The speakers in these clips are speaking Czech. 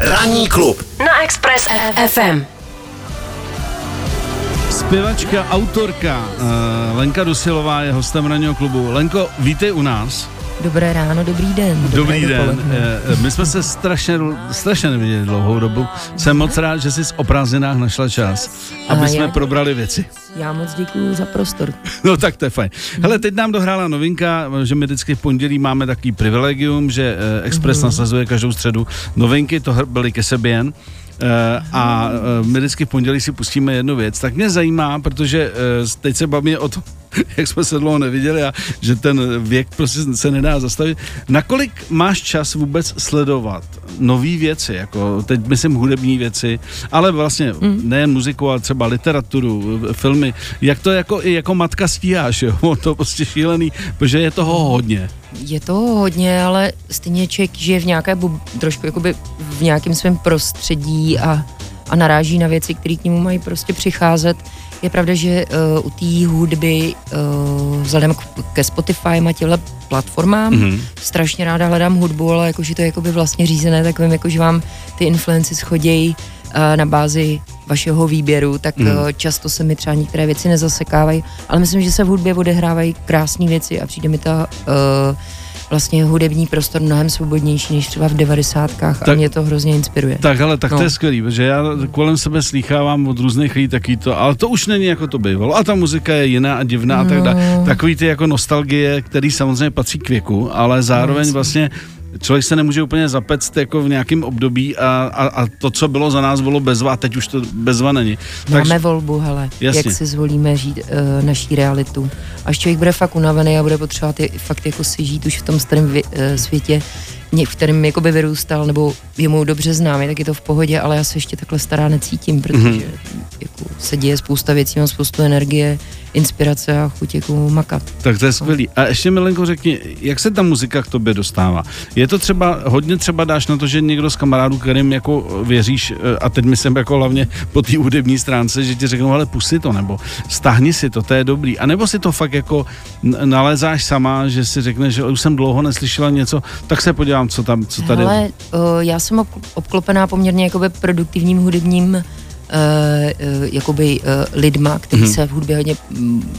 Ranní klub na Express FM. Zpěvačka, autorka uh, Lenka Dusilová je hostem ranního klubu. Lenko, vítej u nás. Dobré ráno, dobrý den. Dobrý dobré den. dopoledne. Eh, My jsme se strašně, strašně neviděli dlouhou dobu. Jsem moc rád, že jsi o prázdninách našla čas, aby A jsme já- probrali věci. Já moc děkuji za prostor. No tak to je fajn. Hele, teď nám dohrála novinka, že my vždycky v pondělí máme takový privilegium, že eh, Express nasazuje každou středu novinky, to byly ke sobě jen. Eh, a eh, my vždycky v pondělí si pustíme jednu věc. Tak mě zajímá, protože eh, teď se bavíme o tom, jak jsme se dlouho neviděli a že ten věk prostě se nedá zastavit. Nakolik máš čas vůbec sledovat nové věci, jako teď myslím hudební věci, ale vlastně nejen muziku, ale třeba literaturu, filmy. Jak to jako, jako matka stíháš, jo? To prostě šílený, protože je toho hodně. Je to hodně, ale stejně člověk žije v nějaké bub, trošku jakoby v nějakém svém prostředí a, a naráží na věci, které k němu mají prostě přicházet. Je pravda, že uh, u té hudby, uh, vzhledem k, ke Spotify a těchto platformám, Mhm. mm-hmm. strašně ráda hledám hudbu, ale jakože to je jakoby vlastně řízené takovým, jako že vám ty influenci schodějí uh, na bázi vašeho výběru, tak mm. uh, často se mi třeba některé věci nezasekávají, ale myslím, že se v hudbě odehrávají krásné věci a přijde mi ta uh, vlastně hudební prostor mnohem svobodnější než třeba v devadesátkách Tak- a mě to hrozně inspiruje. Tak ale tak no. to No. je skvělý, protože já kolem sebe slýchávám od různých lidí taky to, ale to už není jako to bývalo. A ta muzika je jiná a divná a tak dále. No. Takový ty jako nostalgie, který samozřejmě patří k věku, ale zároveň jasně. vlastně člověk se nemůže úplně zapect jako v nějakém období a, a, a to, co bylo za nás, bylo bezva a teď už to bezva není. Máme volbu, hele, Jasně. jak si zvolíme žít uh, naší realitu. Až člověk bude fakt unavený a bude potřebovat je, fakt jako si žít už v tom starém vě, uh, světě, v kterém jakoby vyrůstal, nebo je mu dobře známý, tak je to v pohodě, ale já se ještě takhle stará necítím, protože Mhm. mm-hmm. jako se děje spousta věcí, mám spoustu energie, inspirace a chuť jako makat. Tak to je skvělý. A ještě Milenko řekni, jak se ta muzika k tobě dostává? Je to třeba, hodně třeba dáš na to, že někdo z kamarádů, kterým jako věříš, eh, a teď myslím jako hlavně po té hudební stránce, že ti řeknou, ale pusti to, nebo stáhni si to, to je dobrý. A nebo si to fakt jako nalezáš sama, že si řekneš, že už jsem dlouho neslyšela něco, tak se podívám, co tam, co tady. Ale já jsem ob- obklopená poměrně jakoby produktivním hudebním uh, uh, jakoby uh, lidma, který mm-hmm. se v hudbě hodně,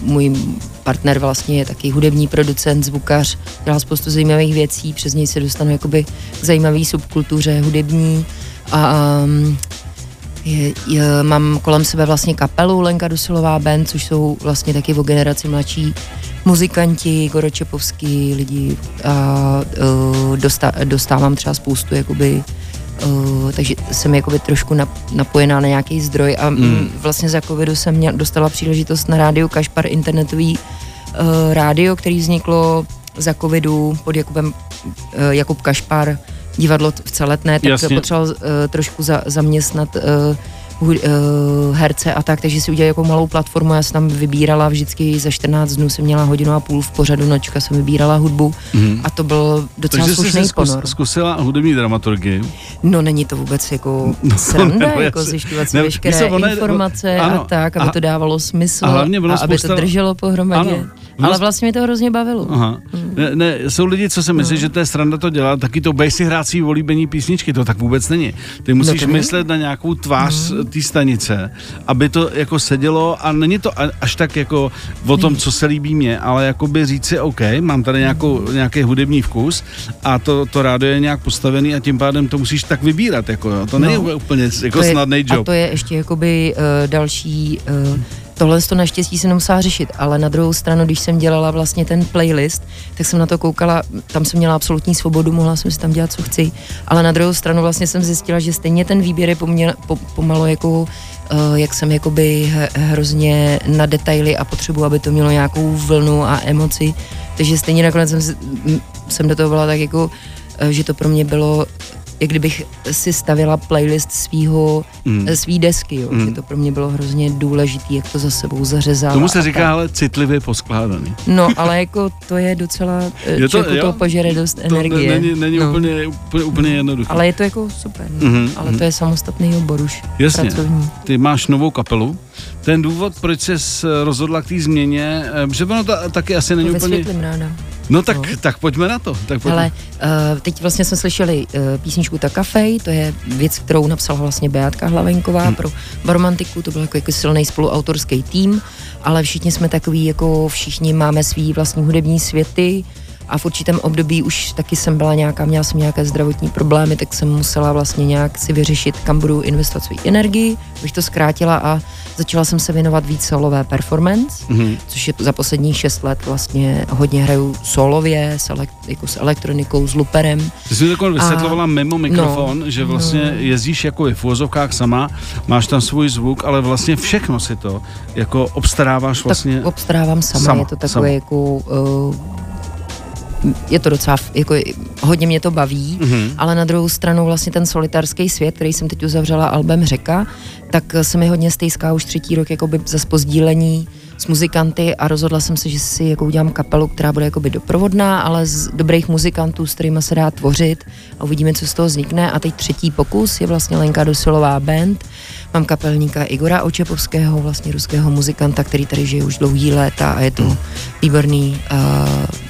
můj partner vlastně je taky hudební producent, zvukař, dělá spoustu zajímavých věcí, přes něj se dostanu jakoby k zajímavý subkultuře hudební a um, je, je, mám kolem sebe vlastně kapelu Lenka Dusilová Band, což jsou vlastně taky o generaci mladší muzikanti, Goročepovský lidi a uh, dostá, dostávám třeba spoustu jakoby Uh, takže jsem jakoby trošku nap, napojená na nějaký zdroj a Mm. mm. vlastně za covidu jsem měl, dostala příležitost na rádiu Kašpar internetový uh, rádio, který vzniklo za covidu pod Jakubem uh, Jakub Kašpar divadlo v celetné, tak Jasně. potřeboval uh, trošku za, zaměstnat uh, herce a tak, takže si udělali jako malou platformu, já jsem tam vybírala vždycky za 14 dnů jsem měla hodinu a půl v pořadu nočka, jsem vybírala hudbu Mhm. a to byl docela Takže jsi slušný si zkus, ponor. zkusila hudební dramaturgii. No není to vůbec jako No, sranda, nebo jako zjišťovat si Ne, veškeré víš co, ono informace ano, a tak, aby a- to dávalo smysl a hlavně bylo a aby spousta- to drželo pohromadě. Ano, Ale vlastně mi to hrozně bavilo. Aha. Ne, ne, jsou lidi, co si myslí, že to je sranda to dělat, taky to bej si hrát svý oblíbení písničky, to tak vůbec není. Ty musíš No není. myslet na nějakou tvář té stanice, aby to jako sedělo a není to a- až tak jako o tom, co se líbí mně, ale jako by říct si, OK, mám tady nějakou, nějaký hudební vkus a to, to rádio je nějak postavený a tím pádem to musíš tak vybírat, jako jo. To není No. úplně jako To je- snadný A job. to je ještě jakoby uh, další... Uh, Tohle to naštěstí se nemusela řešit, ale na druhou stranu, když jsem dělala vlastně ten playlist, tak jsem na to koukala, tam jsem měla absolutní svobodu, mohla jsem si tam dělat, co chci, ale na druhou stranu vlastně jsem zjistila, že stejně ten výběr je poměl, po, pomalu jako, uh, jak jsem jakoby hrozně na detaily a potřebuji, aby to mělo nějakou vlnu a emoci, takže stejně nakonec jsem, jsem do toho byla tak jako, eh, že to pro mě bylo jak kdybych si stavila playlist svýho, Mm. mm. svý desky, jo. Mm. že to pro mě bylo hrozně důležitý, jak to za sebou zařezala. Tomu se říká ale citlivě poskládaný. No, ale jako to je docela, Je je to- to, jo? to požere dost To energie. ne- není, není no. úplně, úplně, úplně jednoduché. Ale je to jako super, no. Mhm, ale mhm. to je samostatný obor už, Jasně. pracovní. Ty máš novou kapelu. Ten důvod, proč jsi rozhodla k té změně, eh, že ono ta, taky asi není To úplně... ráda. No tak, no. tak pojďme na to. Tak pojďme. Ale uh, teď vlastně jsme slyšeli uh, písničku Ta kafej, to je věc, kterou napsala vlastně Beatka Hlavenková hmm. pro Romantiku, to byl jako, jako silný spoluautorský tým, ale všichni jsme takový, jako všichni máme svý vlastní hudební světy, a v určitém období už taky jsem byla nějaká, měla jsem nějaké zdravotní problémy, tak jsem musela vlastně nějak si vyřešit, kam budu investovat svou energii, bych to zkrátila a začala jsem se věnovat víc solové performance, mm-hmm. což je za posledních šest let vlastně hodně hraju solově, s, elekt, jako s elektronikou, s luperem. Ty jsi to vysvětlovala a, mimo mikrofon, no, že vlastně no. jezdíš jako i v úvozovkách sama, máš tam svůj zvuk, ale vlastně všechno si to jako obstaráváš vlastně. Tak obstarávám sama, sama je to takové sama. jako uh, je to docela, jako hodně mě to baví, mm-hmm. ale na druhou stranu vlastně ten solitárský svět, který jsem teď uzavřela albem Řeka, tak se mi hodně stejská už třetí rok jakoby za spozdílení s muzikanty a rozhodla jsem se, že si jako udělám kapelu, která bude jakoby doprovodná, ale z dobrých muzikantů, s kterými se dá tvořit a uvidíme, co z toho vznikne. A teď třetí pokus je vlastně Lenka Dosilová band. Mám kapelníka Igora Očepovského, vlastně ruského muzikanta, který tady žije už dlouhý léta a je to výborný uh,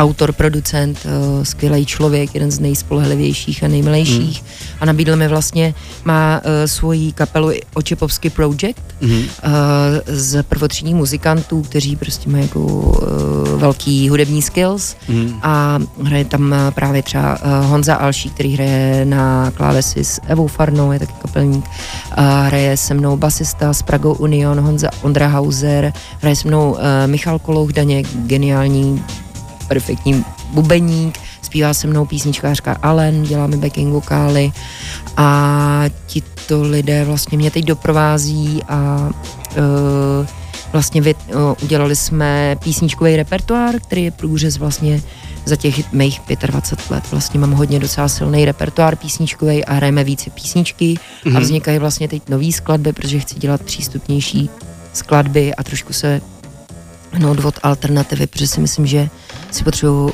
autor, producent, uh, skvělý člověk, jeden z nejspolehlivějších a nejmilejších. Mm. A nabídl mi vlastně, má uh, svoji kapelu Očepovský Project mm. uh, z prvotřídních muzikantů, kteří prostě mají jako velký hudební skills mm. a hraje tam právě třeba Honza Alší, který hraje na klávesi s Evou Farnou, je taky kapelník. Hraje se mnou basista s Pragou Union, Honza Ondra Hauser, hraje se mnou Michal Kolouch Daněk, geniální perfektní bubeník, zpívá se mnou písničkářka Allen, dělá mi backing vokály a tito lidé vlastně mě teď doprovází a uh, vlastně vy, uh, udělali jsme písničkový repertoár, který je průřez vlastně za těch mých 25 let. Vlastně mám hodně docela silný repertoár písničkový a hrajeme více písničky mm-hmm. a mhm. vznikají vlastně teď nové skladby, protože chci dělat přístupnější skladby a trošku se hnout od alternativy, protože si myslím, že si potřebuju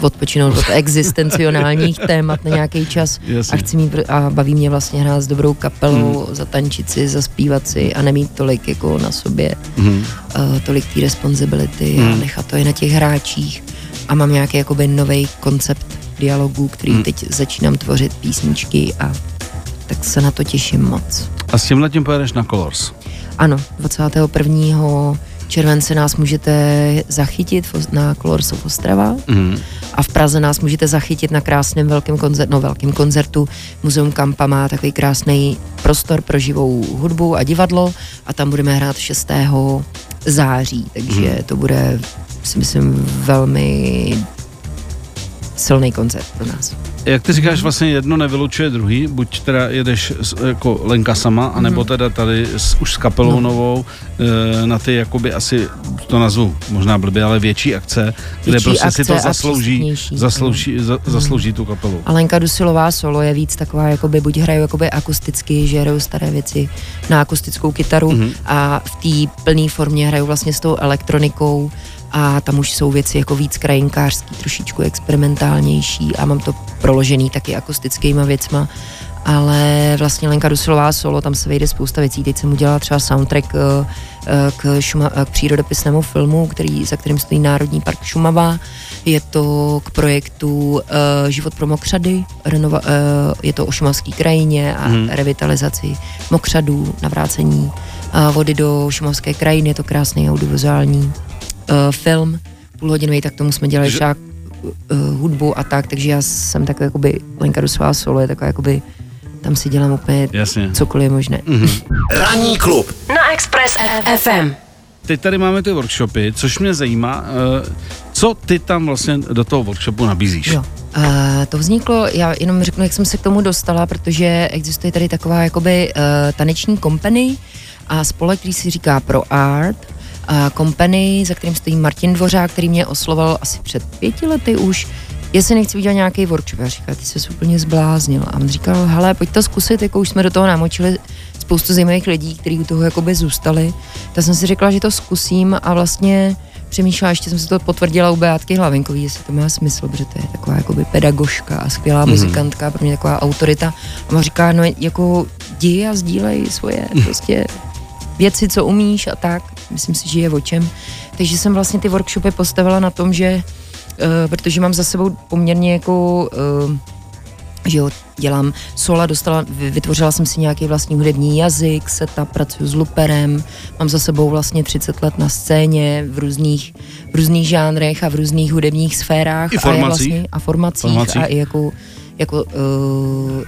odpočinout od existencionálních témat na nějaký čas Jasně. a chci mít a baví mě vlastně hrát s dobrou kapelou, hmm. zatančit si, zaspívat si a nemít tolik jako na sobě hmm. uh, tolik té responsibility hmm. a nechat to i na těch hráčích a mám nějaký jakoby nový koncept dialogů, který hmm. teď začínám tvořit písničky a tak se na to těším moc. A s tímhle tím pojedeš na Colors? Ano, 21 července nás můžete zachytit na Colors Ostrava mm. a v Praze nás můžete zachytit na krásném velkém koncertu, no velkém koncertu. Muzeum Kampa má takový krásný prostor pro živou hudbu a divadlo a tam budeme hrát 6. září, takže mm. to bude si myslím velmi silný koncert pro nás jak ty říkáš, vlastně jedno nevylučuje druhý, buď teda jedeš jako Lenka sama, anebo mhm. teda tady s, už s kapelou no. novou e, na ty jakoby asi, to nazvu možná blbě, ale větší akce, kde větší prostě si to zaslouží, zaslouží, za, mhm. zaslouží tu kapelu. A Lenka Dusilová solo je víc taková, jakoby buď hraju jakoby akusticky, že hraju staré věci na akustickou kytaru mm-hmm. a v té plné formě hraju vlastně s tou elektronikou a tam už jsou věci jako víc krajinkářský, trošičku experimentálnější a mám to proložený taky akustickýma věcma, ale vlastně Lenka Dusilová solo, tam se vejde spousta věcí. Teď jsem udělala třeba soundtrack eh, eh, k, Šuma, eh, k přírodopisnému filmu, který, za kterým stojí Národní park Šumava. Je to k projektu Život pro mokřady, renova, je to o šumavské krajině a hmm. revitalizaci mokřadů, navrácení vody do šumavské krajiny. Je to krásný audiovizuální film, půlhodinový, tak tomu jsme dělali však uh, hudbu a tak, takže já jsem takový jakoby, Lenka Dusová solo je taková jakoby, tam si dělám úplně Jasně. cokoliv možné. Mm-hmm. Ranní klub na Express FM. Teď tady máme ty workshopy, což mě zajímá, uh, co ty tam vlastně do toho workshopu nabízíš? Jo. Uh, to vzniklo, já jenom řeknu, jak jsem se k tomu dostala, protože existuje tady taková jakoby uh, taneční company a spolek, který si říká Pro Art, company, za kterým stojí Martin Dvořák, který mě osloval asi před pěti lety už, jestli nechci udělat nějaký workshop. Já říkal, ty jsi úplně zbláznil. A on říkal, hele, pojď to zkusit, jako už jsme do toho namočili spoustu zajímavých lidí, kteří u toho jakoby zůstali. Tak jsem si řekla, že to zkusím a vlastně přemýšlela, ještě jsem se to potvrdila u Beátky Hlavinkový, jestli to má smysl, protože to je taková jakoby pedagožka a skvělá mm-hmm. muzikantka, pro mě taková autorita. A on říká, no jako jdi a sdílej svoje prostě věci, co umíš a tak. Myslím si, že je o čem. Takže jsem vlastně ty workshopy postavila na tom, že protože mám za sebou poměrně jako uh, že jo, dělám sola, dostala, vytvořila jsem si nějaký vlastní hudební jazyk, setup, pracuji s luperem, mám za sebou vlastně 30 let na scéně v různých, v různých žánrech a v různých hudebních sférách. I a, formacích. vlastně, a formacích, formacích. a i jako jako uh,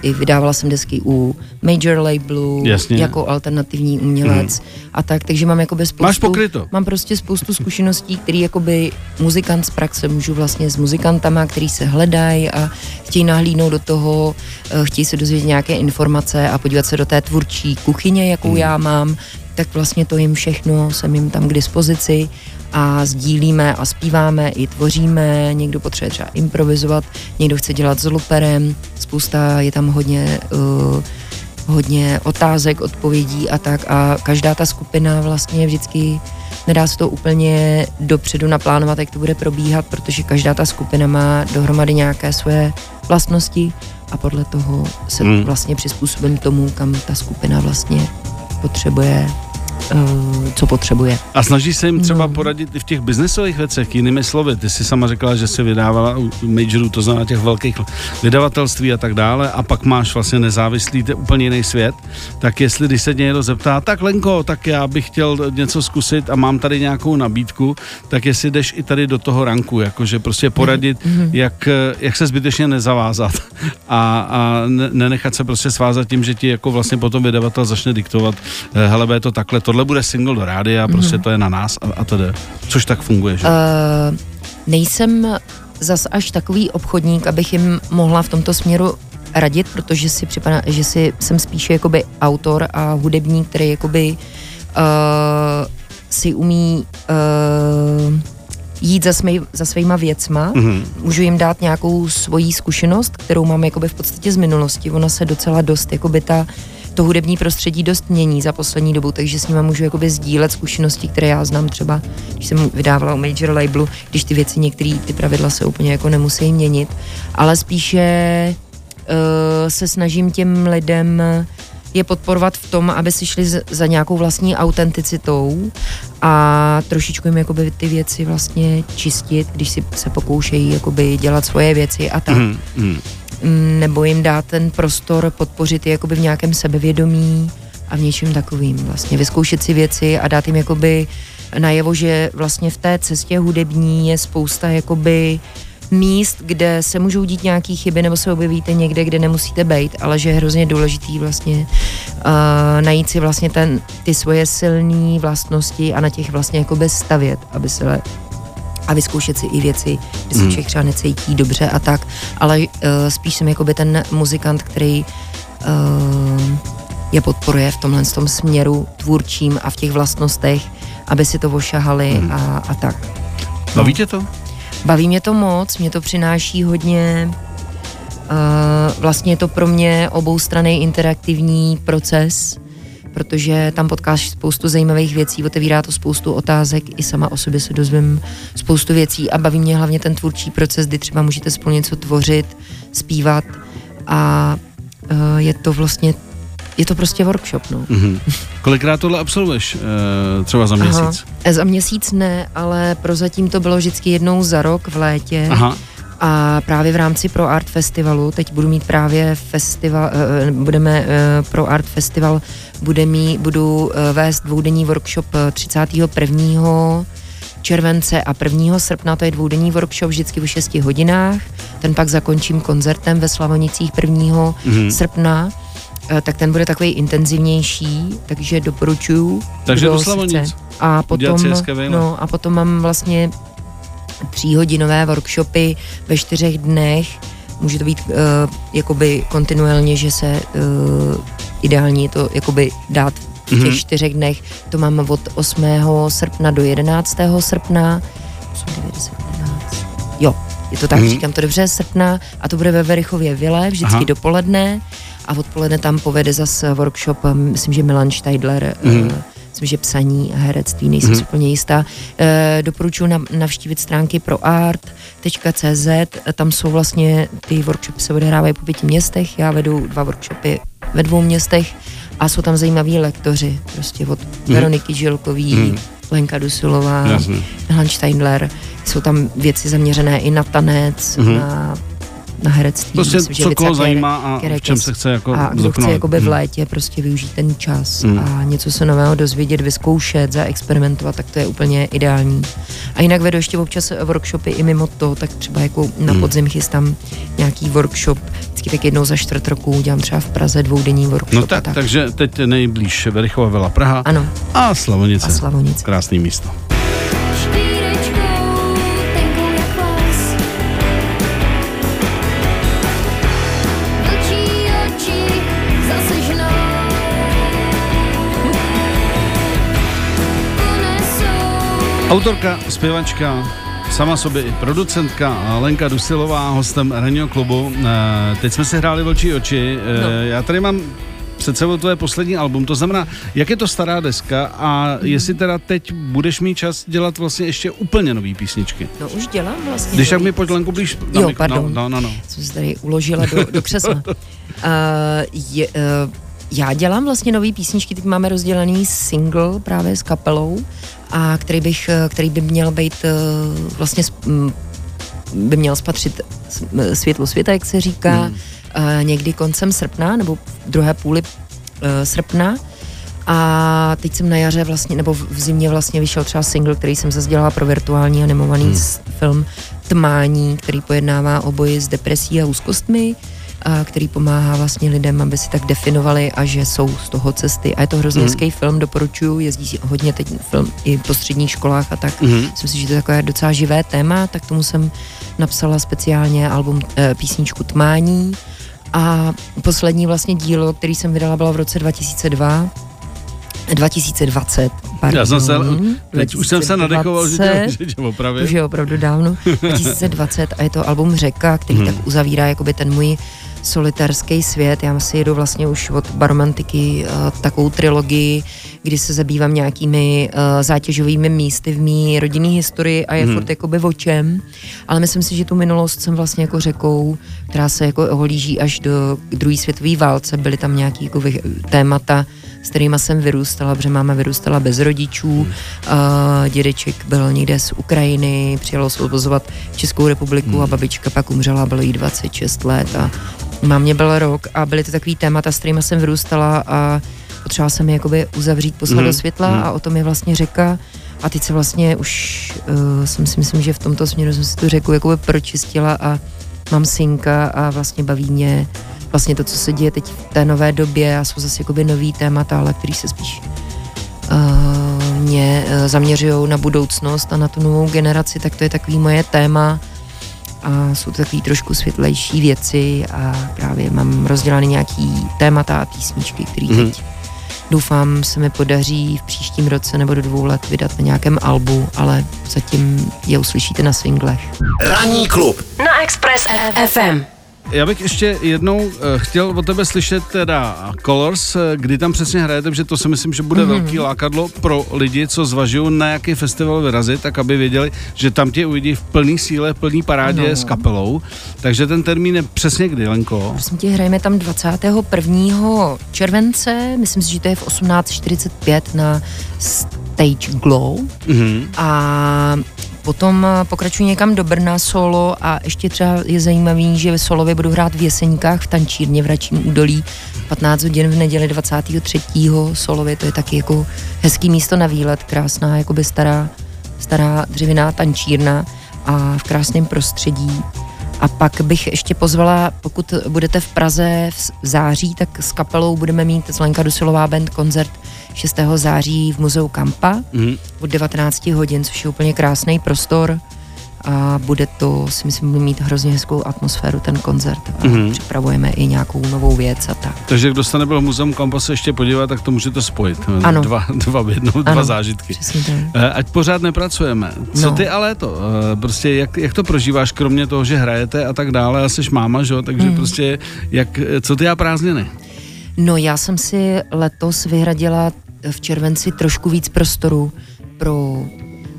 i vydávala jsem desky u major labelu, Jasně. jako alternativní umělec mm. a tak, takže mám jakoby spoustu, Máš pokryto. mám prostě spoustu zkušeností, který jakoby muzikant z praxe můžu vlastně s muzikantama, který se hledají a chtějí nahlídnout do toho, uh, chtějí se dozvědět nějaké informace a podívat se do té tvůrčí kuchyně, jakou mm. já mám, tak vlastně to jim všechno jsem jim tam k dispozici a sdílíme a zpíváme i tvoříme, někdo potřebuje třeba improvizovat, někdo chce dělat s luperem, spousta je tam hodně uh, hodně otázek, odpovědí a tak. A každá ta skupina vlastně vždycky nedá se to úplně dopředu naplánovat, jak to bude probíhat, protože každá ta skupina má dohromady nějaké svoje vlastnosti a podle toho se Hmm. vlastně přizpůsobím tomu, kam ta skupina vlastně potřebuje, co potřebuje. A snažíš se jim třeba No. poradit i v těch biznesových věcech, jinými slovy. Ty jsi sama řekla, že jsi vydávala u majorů, to znamená těch velkých vydavatelství a tak dále, a pak máš vlastně nezávislý, to je úplně jiný svět. Tak jestli, když se někdo zeptá, tak Lenko, tak já bych chtěl něco zkusit a mám tady nějakou nabídku, tak jestli jdeš i tady do toho ranku, jakože prostě poradit, jak, jak se zbytečně nezavázat a, a ne- nenechat se prostě svázat tím, že ti jako vlastně potom vydavatel začne diktovat, eh, hele, bude to takhle, tohle bude single do rádia, prostě to je na nás a, a tedy. Což tak funguje, že? Uh, nejsem zas až takový obchodník, abych jim mohla v tomto směru radit, protože si připadá, že si jsem spíše jakoby autor a hudebník, který jakoby uh, si umí uh, jít za, svej, za svýma věcma, Mhm. můžu jim dát nějakou svoji zkušenost, kterou mám jakoby v podstatě z minulosti. Ona se docela dost, jakoby ta, to hudební prostředí dost mění za poslední dobu, takže s nima můžu jakoby sdílet zkušenosti, které já znám třeba, když jsem vydávala u major labelu, když ty věci, některé ty pravidla se úplně jako nemusí měnit, ale spíše uh, se snažím těm lidem je podporovat v tom, aby si šli za nějakou vlastní autenticitou a trošičku jim jakoby ty věci vlastně čistit, když si se pokoušejí jakoby dělat svoje věci a tak. Mhm. Mm, Nebo jim dát ten prostor, podpořit je jakoby v nějakém sebevědomí a v něčem takovým vlastně. Vyzkoušet si věci a dát jim jakoby najevo, že vlastně v té cestě hudební je spousta jakoby míst, kde se můžou dít nějaký chyby nebo se objevíte někde, kde nemusíte být, ale že je hrozně důležitý vlastně uh, najít si vlastně ten, ty svoje silné vlastnosti a na těch vlastně jakoby stavět, aby se a vyzkoušet si i věci, kde se Hmm. člověk třeba necítí dobře a tak, ale uh, spíš jsem jakoby ten muzikant, který uh, je podporuje v tomhle tom směru tvůrčím a v těch vlastnostech, aby si to ošahali Hmm. a, a tak. Baví tě to? Baví mě to moc, mě to přináší hodně, uh, vlastně je to pro mě oboustranný interaktivní proces, protože tam potkáš spoustu zajímavých věcí, otevírá to spoustu otázek, i sama o sobě se dozvím spoustu věcí a baví mě hlavně ten tvůrčí proces, kdy třeba můžete spolu něco tvořit, zpívat a uh, je to vlastně, je to prostě workshop, no. Mhm. Kolikrát tohle absolvuješ eh, třeba za měsíc? Aha. Za měsíc ne, ale prozatím to bylo vždycky jednou za rok v létě. Aha. A právě v rámci Pro Art Festivalu, teď budu mít právě festival, eh, budeme eh, Pro Art Festival, bude mít, budu eh, vést dvoudenní workshop eh, 31 července a 1. srpna, to je dvoudenní workshop vždycky o 6 hodinách. Ten pak zakončím koncertem ve Slavonicích 1. Mhm. srpna. Eh, Tak ten bude takový intenzivnější, takže doporučuju. Takže do Slavonic. A potom, vejle. no, a potom mám vlastně tříhodinové workshopy ve čtyřech dnech. Může to být uh, jakoby kontinuálně, že se uh, ideální je to jakoby dát v těch Mhm. čtyřech dnech. To mám od 8. srpna do 11. srpna. 8, 9, 10, 11. Jo, je to tak, Mhm. říkám to dobře, srpna a to bude ve Verichově Vile, vždycky Aha. dopoledne a odpoledne tam povede zase workshop, eh, myslím, že Milan Steidler, Mhm. Myslím, že psaní a herectví, nejsem Mhm. si úplně jistá. E, doporučuji na, navštívit stránky proart.cz, tam jsou vlastně, ty workshopy se odehrávají po pěti městech, já vedu dva workshopy ve dvou městech a jsou tam zajímaví lektoři, prostě od Veroniky Žilkový, Mhm. Lenka Dusilová. Milan Steindler, jsou tam věci zaměřené i na tanec, mm-hmm. na na herectví. Prostě Myslím, co koho zajímá a v čem se chce jako A kdo chce jakoby v hmm. létě prostě využít ten čas hmm. a něco se nového dozvědět, vyzkoušet, zaexperimentovat, tak to je úplně ideální. A jinak vedu ještě občas workshopy i mimo to, tak třeba jako na hmm. podzim chystám nějaký workshop, vždycky tak jednou za čtvrt roku, dělám třeba v Praze dvoudenní workshop. No tak, tak. takže teď nejblíž Verichova Vela Praha ano. a Slavonice. A Slavonice. Krásný místo. Autorka, zpěvačka, sama sobě i producentka Lenka Dusilová, hostem ranního klubu. Eh, teď jsme si hráli Vlčí oči. Eh, no. Já tady mám před sebou tvoje poslední album, to znamená, jak je to stará deska a jestli teda teď budeš mít čas dělat vlastně ještě úplně nový písničky. No už dělám vlastně. Když tak mi pojď Lenku blíž. Jo, mik- pardon. No, no, no, no. Jsem se tady uložila do, do křesla. uh, je, uh, já dělám vlastně nový písničky, teď máme rozdělený single právě s kapelou, a který, bych, který by měl být eh, vlastně by měl spatřit světlo světa, jak se říká, hmm. někdy koncem srpna nebo druhé půli eh, srpna. A teď jsem na jaře vlastně, nebo v zimě vlastně vyšel třeba single, který jsem zase dělala pro virtuální animovaný hmm. film Tmání, který pojednává o boji s depresí a úzkostmi který pomáhá vlastně lidem, aby si tak definovali a že jsou z toho cesty. A je to hrozně mm. hezký film, doporučuju, jezdí hodně teď film i po středních školách a tak. Mm. Myslím si, že to je takové docela živé téma, tak tomu jsem napsala speciálně album e, písničku Tmání. A poslední vlastně dílo, který jsem vydala, bylo v roce 2002 2020, pardon. Já jsem se, teď už jsem se nadechoval, že tě, že tě opravím. Už je opravdu dávno, 2020 a je to album Řeka, který hmm. tak uzavírá jakoby ten můj solitárský svět. Já si jedu vlastně už od baromantiky uh, takovou trilogii, kdy se zabývám nějakými uh, zátěžovými místy v mý rodinné historii a je hmm. furt jakoby o čem. Ale myslím si, že tu minulost jsem vlastně jako řekou, která se jako oholíží až do druhé světové válce. Byly tam nějaké jako témata, s kterými jsem vyrůstala, protože máma vyrůstala bez rodičů, uh, dědeček byl někde z Ukrajiny, přijelo osvobozovat Českou republiku a hmm. babička pak umřela, bylo jí 26 let a Mámě byl rok a byly to takový témata, s kterými jsem vyrůstala a potřebovala jsem je jakoby uzavřít, poslat mm. do světla mm. a o tom je vlastně řeka. A teď se vlastně už uh, jsem si myslím, že v tomto směru jsem si tu řeku jakoby pročistila a mám synka a vlastně baví mě vlastně to, co se děje teď v té nové době a jsou zase jakoby nový témata, ale který se spíš uh, mě uh, zaměřují na budoucnost a na tu novou generaci, tak to je takový moje téma a jsou to takové trošku světlejší věci a právě mám rozdělané nějaký témata a písničky, které mm-hmm. teď doufám se mi podaří v příštím roce nebo do dvou let vydat na nějakém albu, ale zatím je uslyšíte na singlech. Ranní klub na Express FM. Já bych ještě jednou uh, chtěl od tebe slyšet teda Colors, uh, kdy tam přesně hrajete, protože to si myslím, že bude mm-hmm. velký lákadlo pro lidi, co zvažují na jaký festival vyrazit, tak aby věděli, že tam tě uvidí v plný síle, v plný parádě no. s kapelou. Takže ten termín je přesně kdy, Lenko? Prosím tě, hrajeme tam 21. července, myslím si, že to je v 18.45 na Stage Glow. Mm-hmm. A Potom pokračuji někam do Brna solo a ještě třeba je zajímavý, že solově budu hrát v Jeseníkách v Tančírně v Račím údolí 15 hodin v neděli 23. solově, to je taky jako hezký místo na výlet, krásná jakoby stará, stará dřevěná tančírna a v krásném prostředí. A pak bych ještě pozvala, pokud budete v Praze v září, tak s kapelou budeme mít Zlenka Dusilová band koncert 6. září v muzeu Kampa mm. od 19 hodin, což je úplně krásný prostor a bude to, si myslím, mít hrozně hezkou atmosféru ten koncert a mm-hmm. připravujeme i nějakou novou věc a tak. Takže kdo se nebyl v Muzeum Kampa se ještě podívat, tak to můžete spojit. Ano. Dva, dva jednou, ano, dva zážitky. tak. Ať pořád nepracujeme. Co no. ty ale to? Eh, prostě jak, jak to prožíváš, kromě toho, že hrajete a tak dále a jsi máma, že? takže mm. prostě jak, co ty a prázdniny? No já jsem si letos vyhradila v červenci trošku víc prostoru pro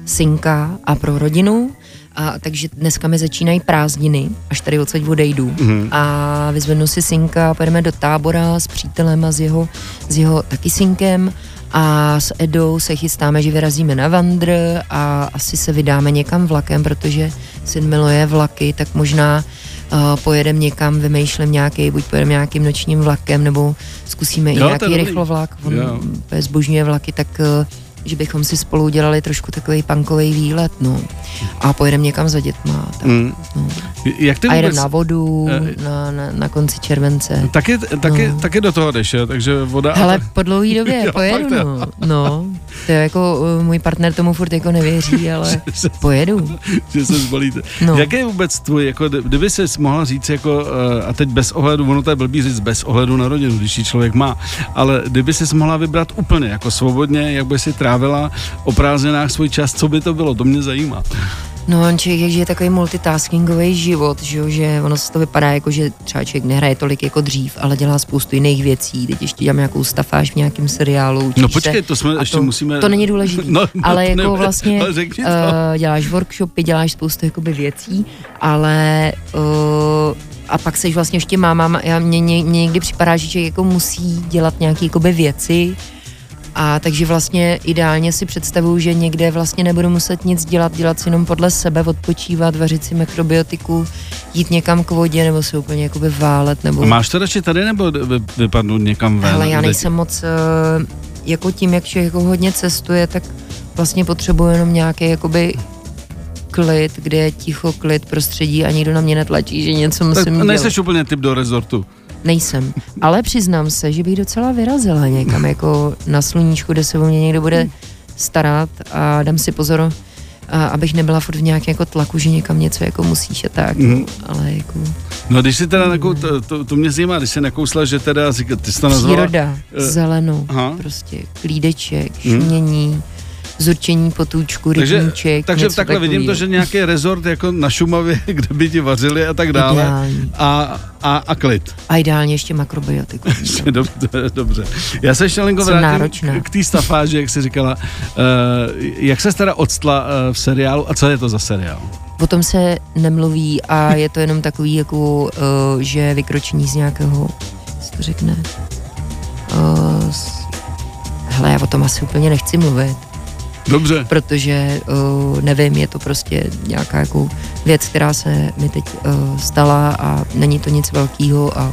synka a pro rodinu, a, takže dneska mi začínají prázdniny, až tady odsaď odejdu. Mm-hmm. A vyzvednu si synka, pojedeme do tábora s přítelem a s jeho, s jeho taky synkem A s Edou se chystáme, že vyrazíme na Vandr a asi se vydáme někam vlakem, protože syn miluje vlaky, tak možná uh, pojedeme někam, vymýšlím nějaký, buď pojedeme nějakým nočním vlakem, nebo zkusíme jo, i nějaký rychlovlak, on zbožňuje vlaky, tak uh, že bychom si spolu udělali trošku takový punkový výlet, no. A pojedeme někam za dětma. Tak, mm. no. Jak ty vůbec... A jedeme na vodu uh, na, na, na konci července. Taky, taky, no. taky do toho jdeš, takže voda... Hele, tak... po dlouhý době pojedu, no. no. To jako, uh, můj partner tomu furt jako nevěří, ale pojedu. že se zbalíte. No. Jaké je vůbec tvůj, jako, kdyby se mohla říct, jako, uh, a teď bez ohledu, ono to je blbý říct bez ohledu na rodinu, když ji člověk má, ale kdyby se mohla vybrat úplně, jako svobodně, jak by si trávil trávila o prázdninách svůj čas, co by to bylo, to mě zajímá. No, on člověk je takový multitaskingový život, že, jo, že ono se to vypadá jako, že třeba člověk nehraje tolik jako dřív, ale dělá spoustu jiných věcí. Teď ještě dělám nějakou stafáž v nějakém seriálu. No počkej, to jsme ještě to, musíme... To není důležité, no, no, ale jako ne, vlastně ale uh, děláš workshopy, děláš spoustu jakoby věcí, ale uh, a pak seš vlastně ještě máma, já, mě, mě, mě někdy připadá, že člověk jako musí dělat nějaké jakoby věci, a takže vlastně ideálně si představuju, že někde vlastně nebudu muset nic dělat, dělat si jenom podle sebe, odpočívat, vařit si makrobiotiku, jít někam k vodě nebo se úplně jakoby válet. Nebo... A máš to radši tady nebo vypadnout někam ven? Ale já nejsem moc, eh, jako tím, jak člověk jako hodně cestuje, tak vlastně potřebuji jenom nějaký jakoby klid, kde je ticho, klid, prostředí a nikdo na mě netlačí, že něco musím tak dělat. Nejseš úplně typ do rezortu nejsem. Ale přiznám se, že bych docela vyrazila někam jako na sluníčku, kde se o mě někdo bude starat a dám si pozor, a abych nebyla furt v nějakém jako tlaku, že někam něco jako musíš a tak, mm. ale jako... No když si teda, nakou, to, to, to mě zajímá, když jsi nakousla, že teda, ty jsi to nazvala... Příroda, uh, zelenou, aha. prostě klídeček, šumění, mm zurčení potůčku, rybníček. Takže, takže takhle vidím to, že nějaký rezort jako na Šumavě, kde by ti vařili a tak dále. A, a, a klid. A ideálně ještě makrobiotiku. dobře, dobře. Já se ještě Lenko vrátím k, k té stafáži, jak jsi říkala. Uh, jak se teda odstla uh, v seriálu a co je to za seriál? O tom se nemluví a je to jenom takový, jako, uh, že vykročení z nějakého, co to řekne, uh, hele, já o tom asi úplně nechci mluvit. Dobře. Protože, uh, nevím, je to prostě nějaká jako věc, která se mi teď uh, stala a není to nic velkého a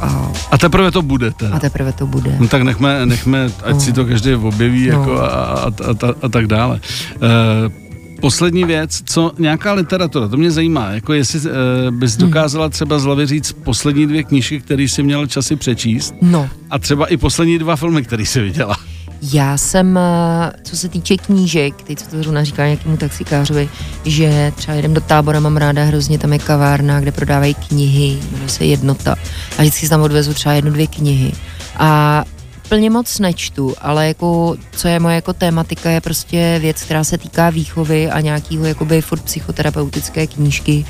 a, a teprve to bude. Teda. A teprve to bude. No tak nechme, nechme ať no. si to každý objeví no. jako a, a, a, a, a tak dále. Uh, poslední věc, co nějaká literatura, to mě zajímá, jako jestli uh, bys hmm. dokázala třeba z hlavy říct poslední dvě knížky, které jsi měla časy přečíst. No. A třeba i poslední dva filmy, které jsi viděla. Já jsem, eh, co se týče knížek, teď co to zrovna říká nějakému taxikářovi, že třeba jdem do tábora, mám ráda hrozně, tam je kavárna, kde prodávají knihy, jmenuje se Jednota. A vždycky tam odvezu třeba jednu, dvě knihy. A plně moc nečtu, ale jako, co je moje jako tématika, je prostě věc, která se týká výchovy a nějakého jakoby furt psychoterapeutické knížky,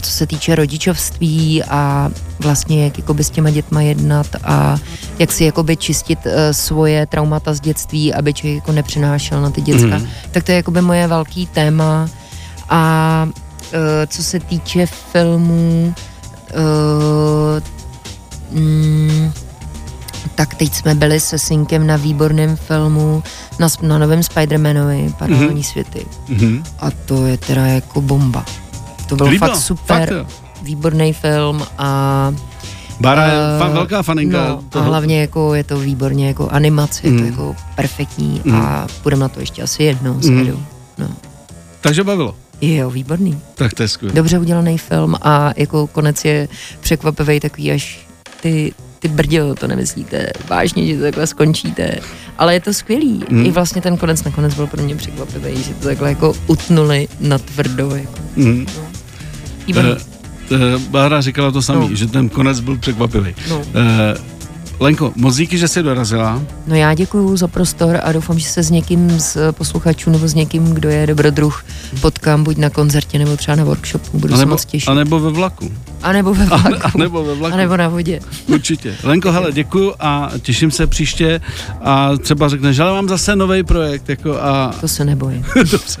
co se týče rodičovství a vlastně jak jakoby s těma dětma jednat a jak si jakoby čistit uh, svoje traumata z dětství, aby člověk jako nepřenášel na ty děcka. Mm. Tak to je jakoby moje velký téma a uh, co se týče filmů, mm, tak teď jsme byli se synkem na výborném filmu na, na novém Spider-Manovi, Paralelní mm-hmm. světy. Mm-hmm. A to je teda jako bomba. To byl Líbilo, fakt super, fakt, výborný film a Bára je uh, fan, velká faninka. No, toho. a hlavně jako je to výborně jako animace, mm. je to mm. jako perfektní mm. a půjdeme na to ještě asi jednou s mm. No. Takže bavilo. Jo, výborný. Tak to je skvělé. Dobře udělaný film a jako konec je překvapivý takový až ty, ty brděl, to nemyslíte vážně, že to takhle skončíte. Ale je to skvělý. Mm. I vlastně ten konec nakonec byl pro mě překvapivý, že to takhle jako utnuli na tvrdo. Jako. Mm. No. Uh, uh, Bára říkala to samý, no. že ten konec byl překvapivý. No. Uh, Lenko, moc díky, že jsi dorazila. No já děkuji za prostor a doufám, že se s někým z posluchačů nebo s někým, kdo je dobrodruh, potkám buď na koncertě nebo třeba na workshopu. Budu a nebo, se moc těšit. A nebo ve vlaku. A nebo ve vlaku. A, a nebo ve vlaku. A nebo na vodě. Určitě. Lenko, hele, děkuji a těším se příště a třeba řekneš, že mám zase nový projekt. Jako a... To se nebojím. Dobře.